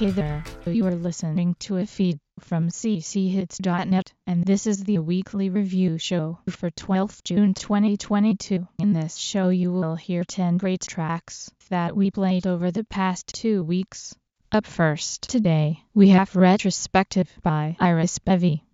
Hey there, you are listening to a feed from cchits.net, and this is the weekly review show for 12th June 2022. In this show you will hear 10 great tracks that we played over the past two weeks. Up first today, we have Retrospective by Iris Bevy.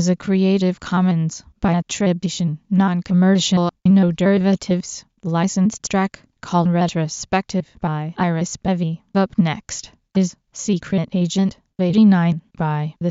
Was a Creative Commons by attribution, non-commercial, no derivatives, licensed track called Retrospective by Iris Bevy. Up next is Secret Agent 89 by The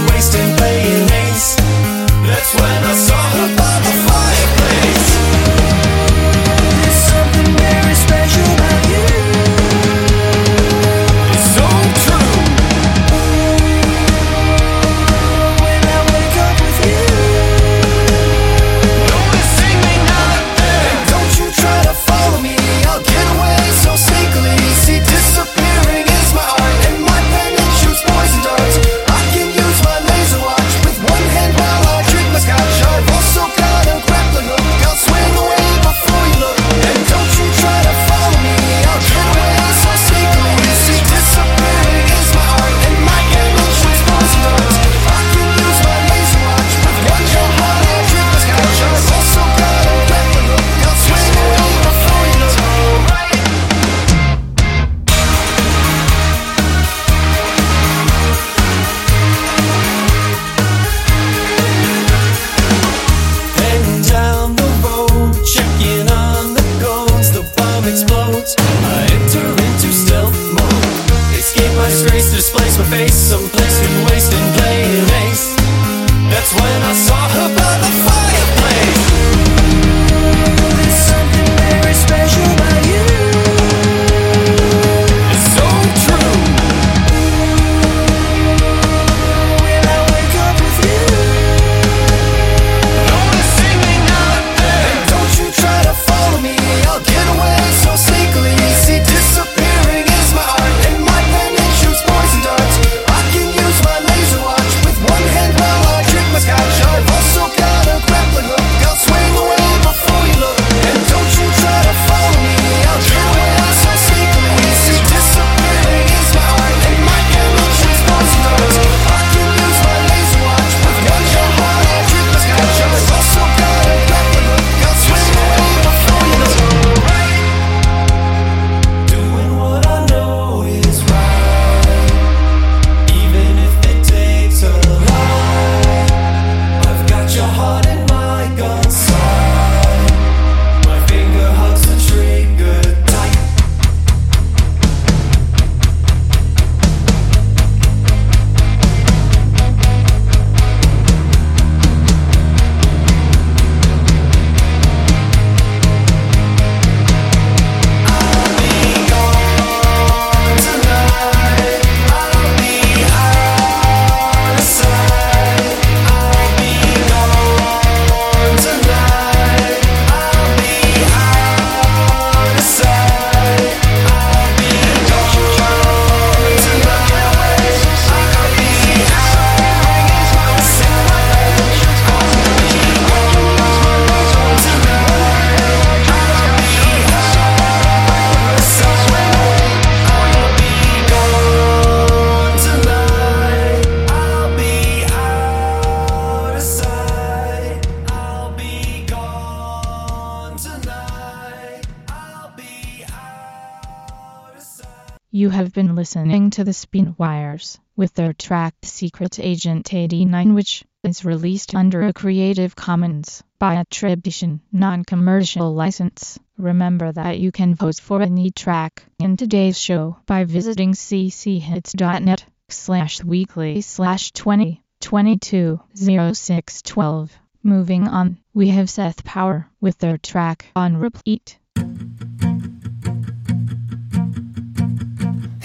listening to the Spin Wires with their track Secret Agent 89 which is released under a Creative Commons by attribution non-commercial license. Remember that you can vote for any track in today's show by visiting cchits.net slash weekly slash 20 22 06 12. Moving on, we have Seth Power with their track on repeat.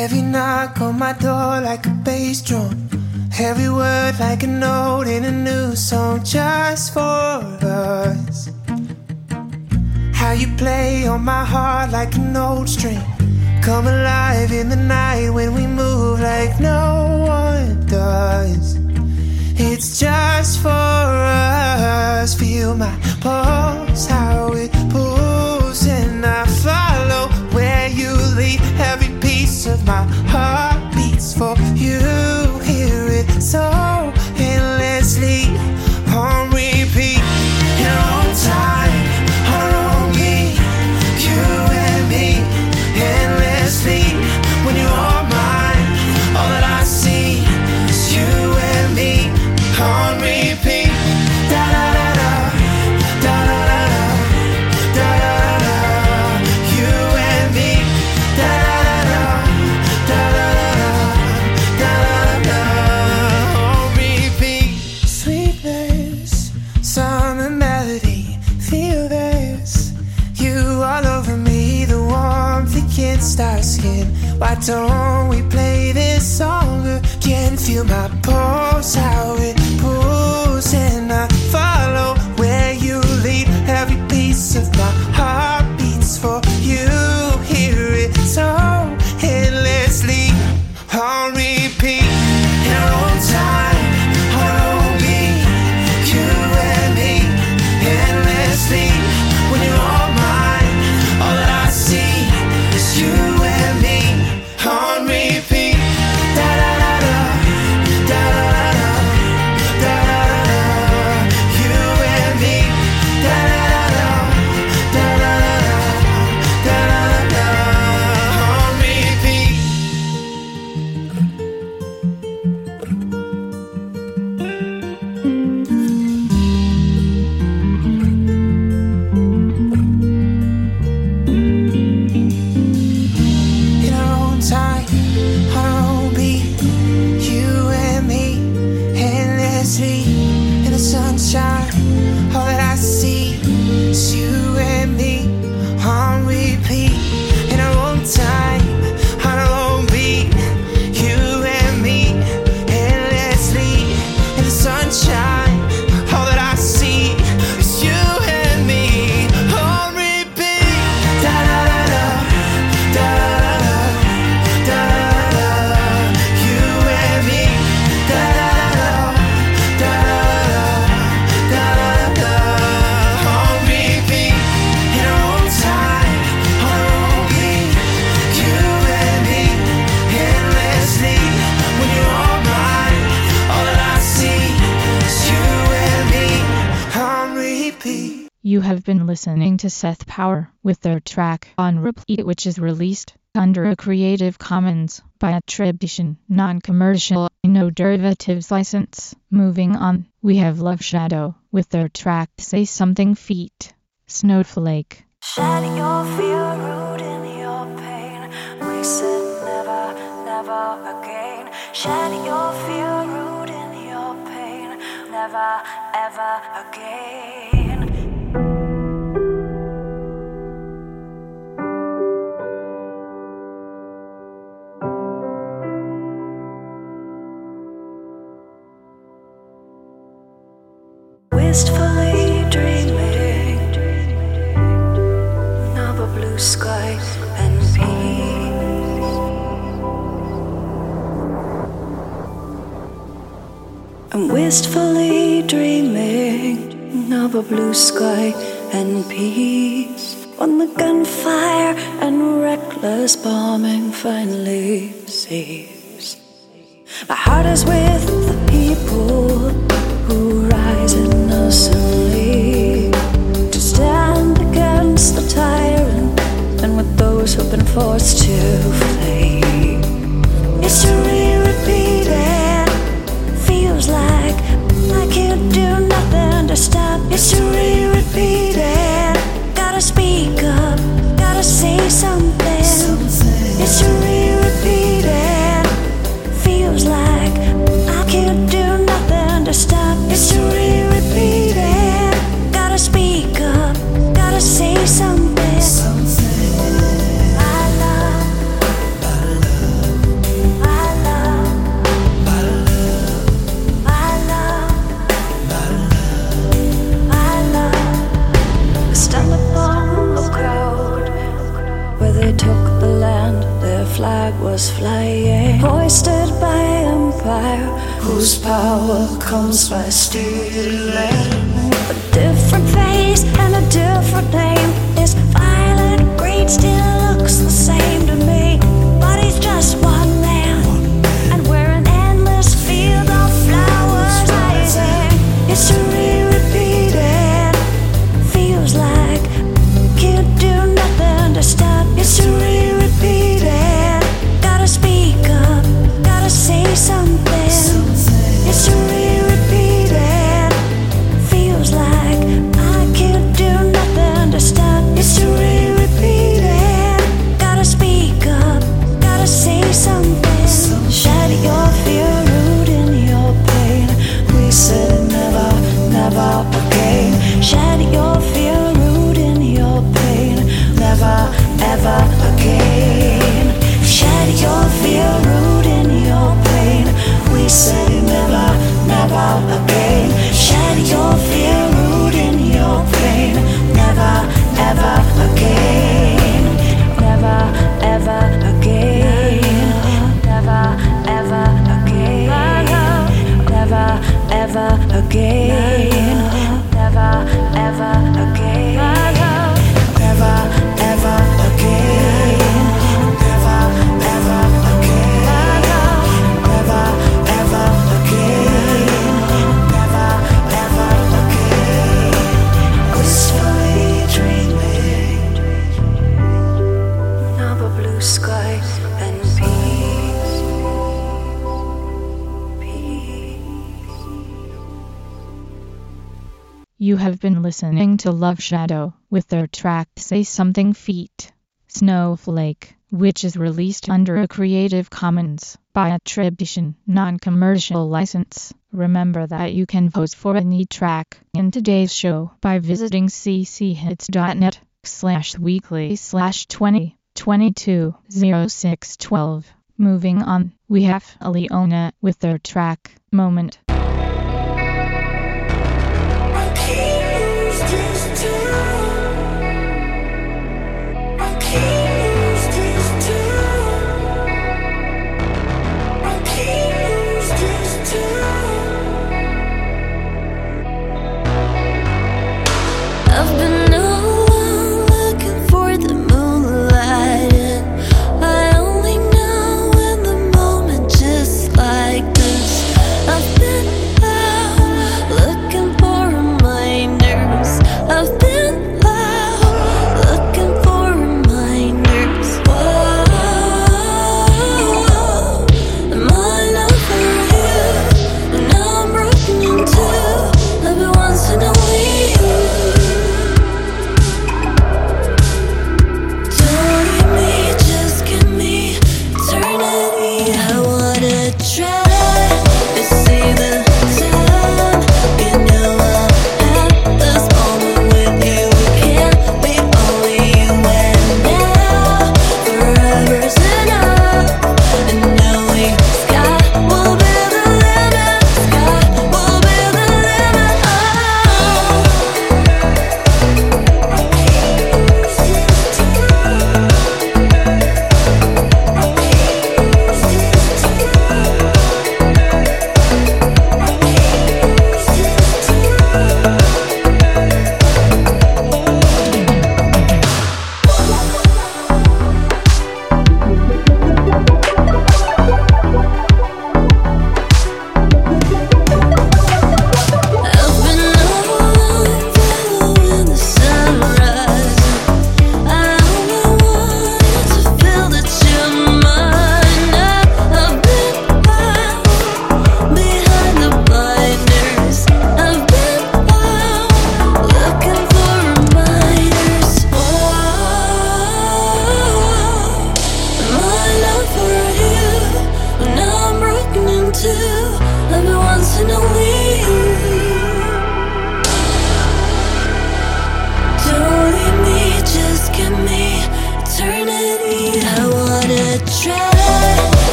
Heavy knock on my door like a bass drum. Heavy word like a note in a new song just for us. How you play on my heart like an old string. Come alive in the night when we move like no one does. It's just for us. Feel my pulse, how it my heart beats for you. don't we play this song again? Feel my pulse. Have been listening to Seth Power with their track on repeat which is released under a Creative Commons by attribution, non-commercial, no derivatives license. Moving on, we have Loveshadow with their track Say Something feat. Snowflake. Shed your fear, root in your pain. We said never, never again. Shed your fear, root in your pain. Never, ever again. Wistfully dreaming of a blue sky and peace. I'm wistfully dreaming of a blue sky and peace. When the gunfire and reckless bombing finally cease. My heart is with the people innocently to stand against the tyrant and with those who've been forced to flee. History repeated feels like I can't do nothing to stop history repeated. Gotta speak up, gotta say something. Where they took the land, their flag was flying, hoisted by empire whose power comes by stealing. A different face and a different name. This violent greed still looks the same to me, but he's just one to Loveshadow with their track Say Something feat. Snowflake, which is released under a Creative Commons by attribution, non-commercial license. Remember that you can vote for any track in today's show by visiting cchits.net slash weekly slash 2022 0612. Moving on, we have Leeona with their track, Moment.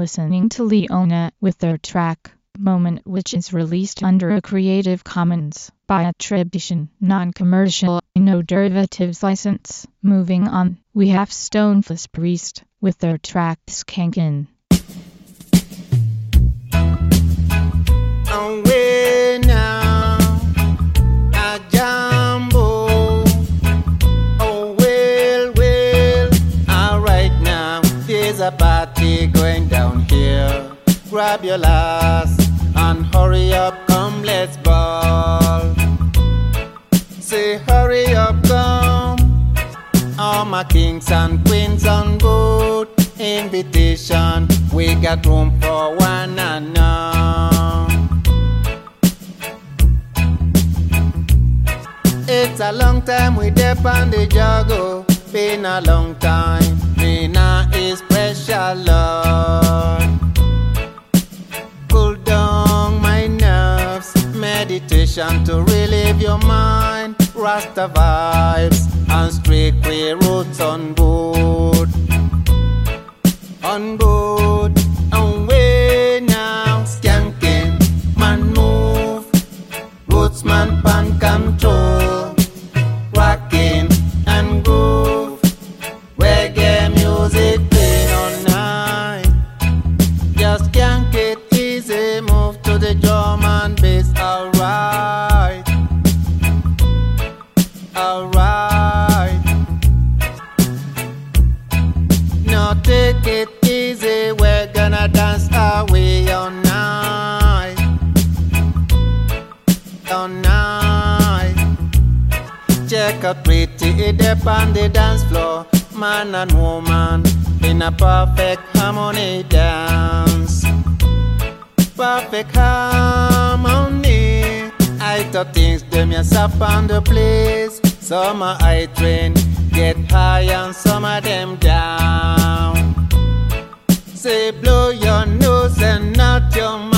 Listening to Leeona with their track Moment which is released under a Creative Commons by attribution, non-commercial, no derivatives license. Moving on, we have Stoneface Priest with their track Skank In. now. Party going down here. Grab your last and hurry up. Come, let's ball. Say, hurry up, come. All my kings and queens on board. Invitation, we got room for one and none. It's a long time we dip on the juggle. Been a long time. Nina is Lord. Cool down my nerves. Meditation to relieve your mind. Rasta vibes and straight way roots on board. On board. Away now. Skanking. Man move. Roots man pan control. Dip on the dance floor. Man and woman in a perfect harmony dance. Perfect harmony. I thought things them yourself on the place. Some are I train, get high and some of them down. Say blow your nose and not your mind.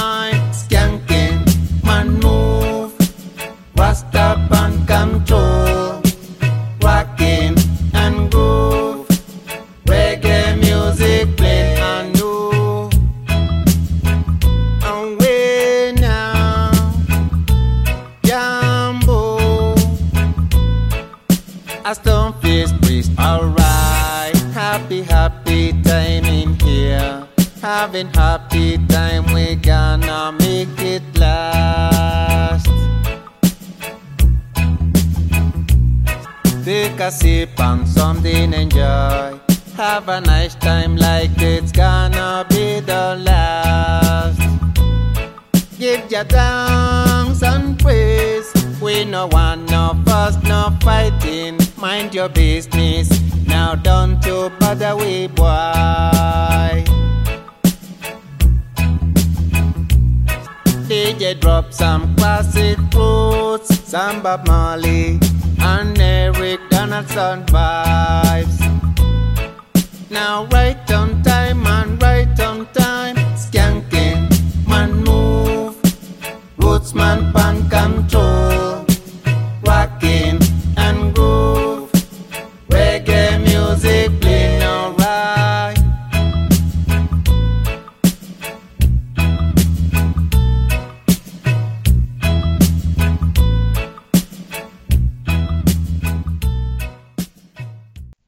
Music playing alright.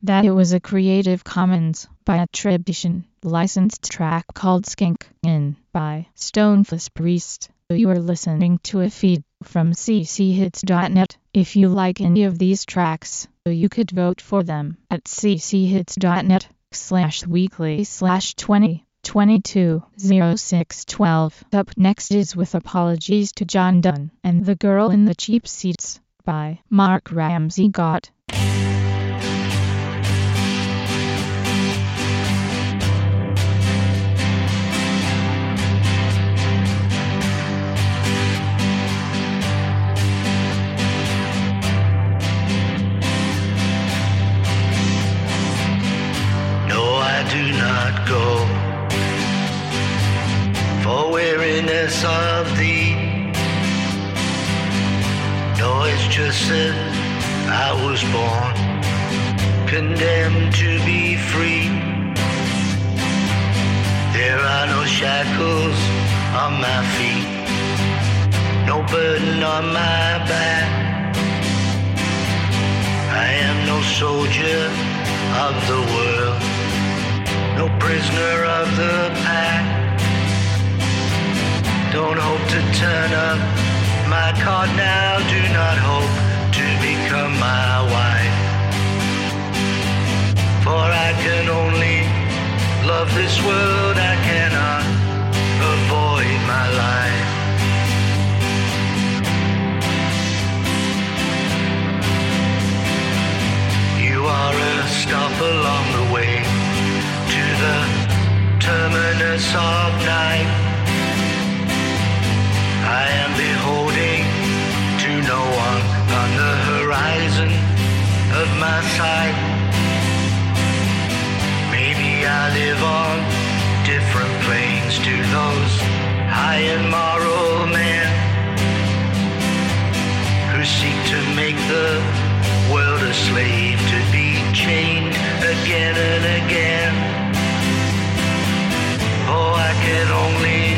That it was a Creative Commons by attribution licensed track called Skank In by Stoneface Priest. You are listening to a feed from cchits.net. If you like any of these tracks, you could vote for them at cchits.net slash weekly slash 20 22 06 12. Up next is with Apologies to John Donne and The Girl in the Cheap Seats by Mark Ramsey Gott. Not go for weariness of thee. No, it's just that I was born condemned to be free. There are no shackles on my feet, no burden on my back. I am no soldier of the world, no prisoner of the pack. Don't hope to turn up my card now, do not hope to become my wife. For I can only love this world, I cannot avoid my life. You are a stop along the way the terminus of night. I am beholding to no one on the horizon of my sight. Maybe I live on different planes to those high and moral men who seek to make the world a slave to be chained again and again. Oh, I can only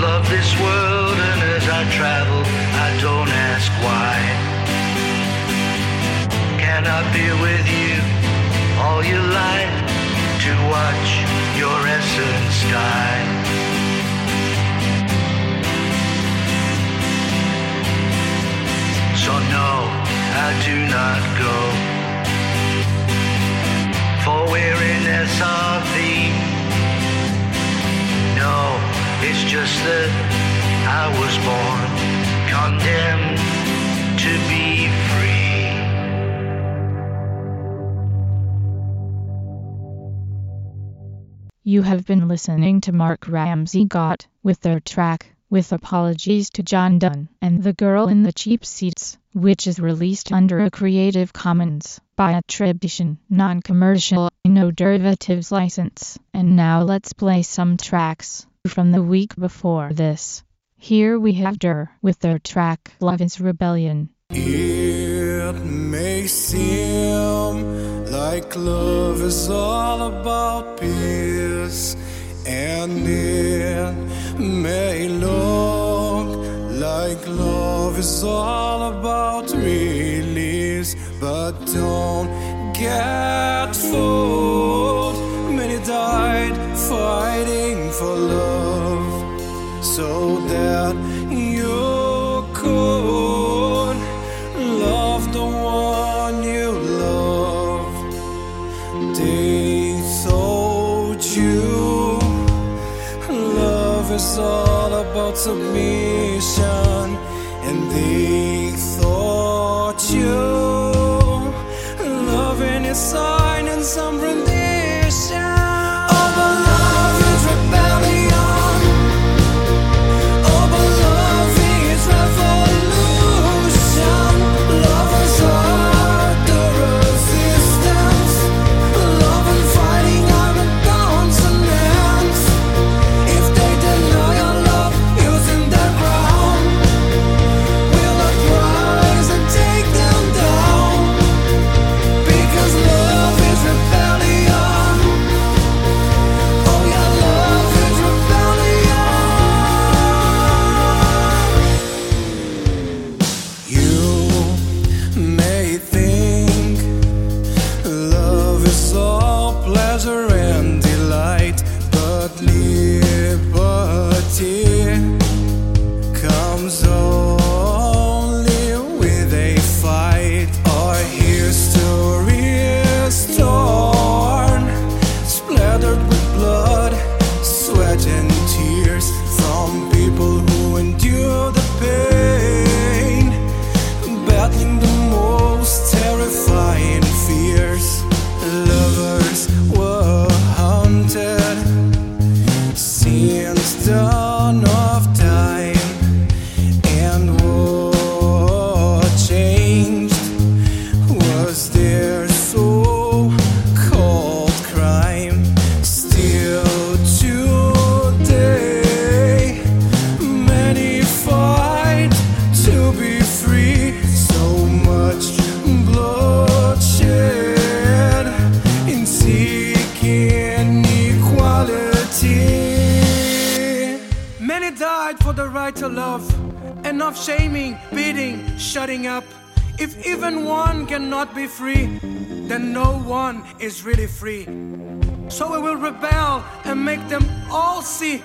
love this world, and as I travel, I don't ask why. Can I be with you all your life to watch your essence die? So no, I do not go. For we're in SRV. No, it's just that I was born condemned to be free. You have been listening to Mark Ramsey Gott with their track With Apologies to John Donne and The Girl in the Cheap Seats, which is released under a Creative Commons by attribution, non-commercial, no derivatives license. And now let's play some tracks from the week before this. Here we have Éder with their track Love is Rebellion. It may seem like love is all about peace, and it may look like love is all about release, but don't get fooled. Many died fighting for love so that shutting up. If even one cannot be free, then no one is really free. So we will rebel and make them all see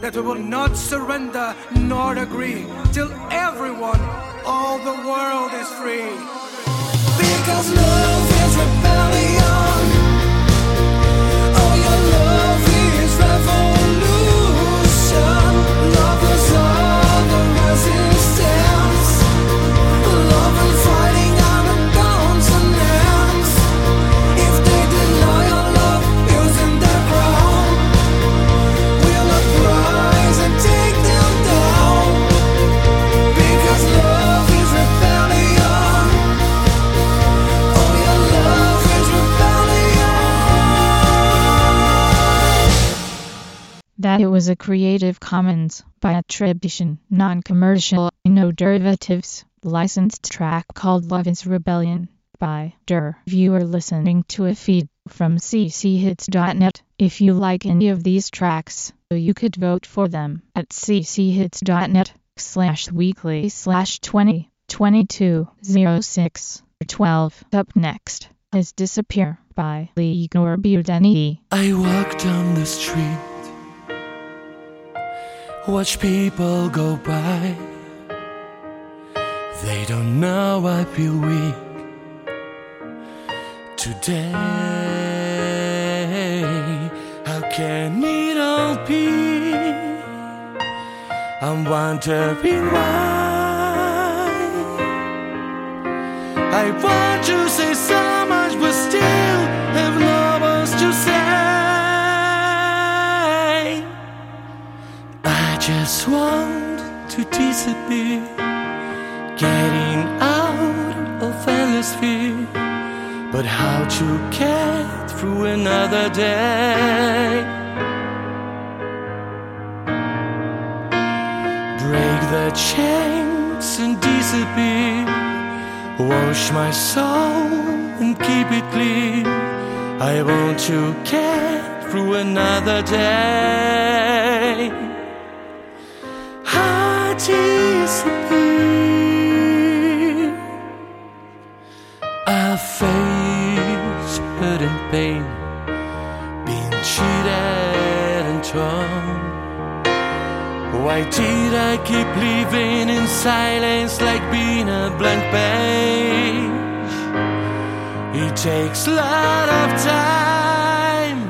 that we will not surrender nor agree till everyone, all the world is free. Because love is rebellion. That it was a Creative Commons by attribution, non-commercial, no derivatives, licensed track called Love is Rebellion by Éder. You are listening to a feed from cchits.net. If you like any of these tracks, you could vote for them at cchits.net slash weekly slash 20 22 06 12. Up next is Disappear by Egor Budennyy. I walk down the street, watch people go by. They don't know I feel weak today. How can it all be? I'm wondering why. I want just want to disappear, getting out of endless fear. But how to get through another day? Break the chains and disappear. Wash my soul and keep it clean. I want to get through another day. Disappear. I face hurt and pain, being cheated and torn. Why did I keep living in silence like being a blank page? It takes a lot of time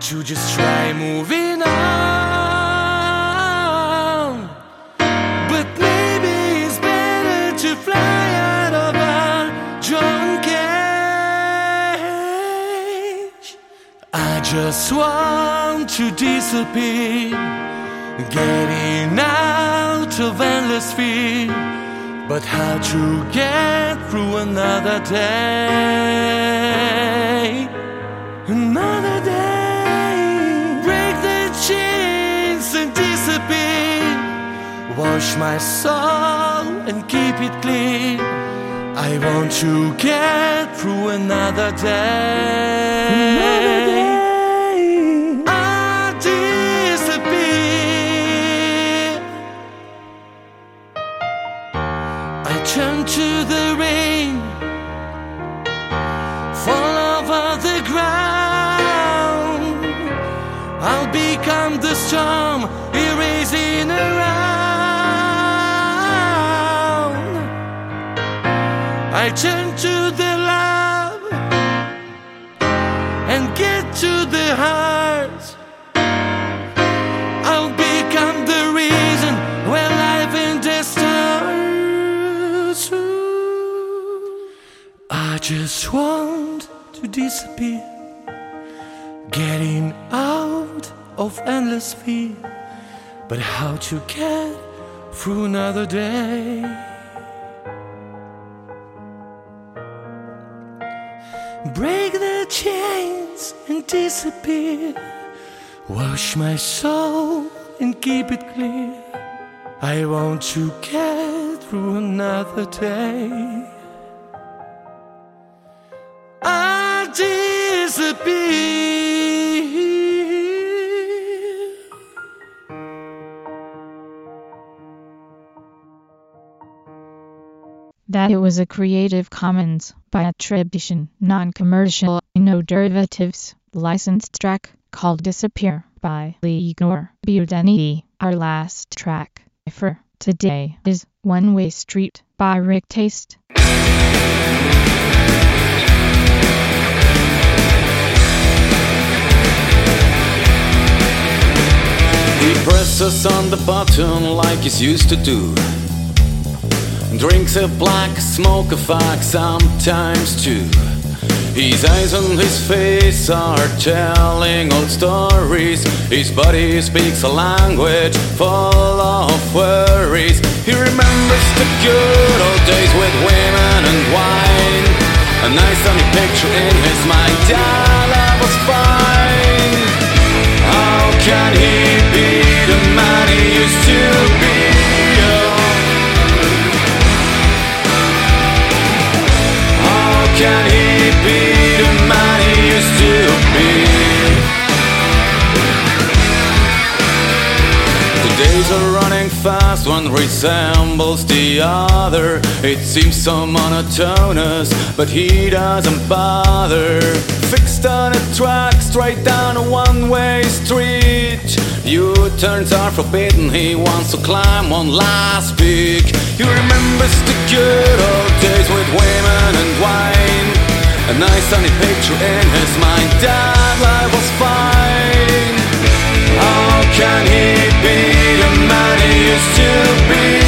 to just try moving just want to disappear. Getting out of endless fear, but how to get through another day? Another day, break the chains and disappear. Wash my soul and keep it clean. I want to get through another day. Another day. Turn to the rain, fall over the ground. I'll become the storm, erasing around. I turn to the love and get to the heart. Just want to disappear, getting out of endless fear. But how to get through another day? Break the chains and disappear. Wash my soul and keep it clear. I want to get through another day. disappear. That it was a Creative Commons by attribution, non-commercial, no derivatives, licensed track called Disappear by Egor Budennyy. Our last track for today is One Way Street by Richtaste. Presses on the button like he's used to do. Drinks a black, smoke a fag sometimes too. His eyes and his face are telling old stories. His body speaks a language full of worries. He remembers the good old days with women and wine. A nice sunny picture in his mind. Yeah, that was fine. How can he be the man he used to be? How can he be the man he used to be? The days are running fast, one resembles the other. It seems so monotonous, but he doesn't bother. Fixed on a track, straight down a one way street. U turns are forbidden, he wants to climb one last peak. He remembers the good old days with women and wine. A nice sunny picture in his mind, that life was fine. How can he be the man he used to be?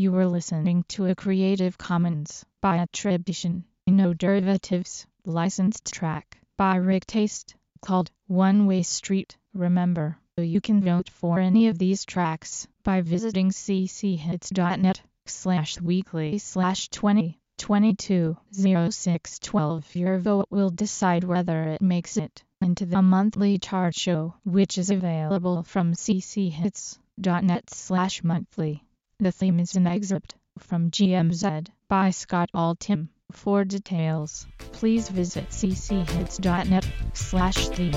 You were listening to a Creative Commons by attribution, no derivatives, licensed track by Richtaste called One Way Street. Remember, you can vote for any of these tracks by visiting cchits.net slash weekly slash 20 22 06 12. Your vote will decide whether it makes it into the monthly chart show, which is available from cchits.net slash monthly. The theme is an excerpt from Gee Whiz by Scott Altham. For details, please visit cchits.net slash theme.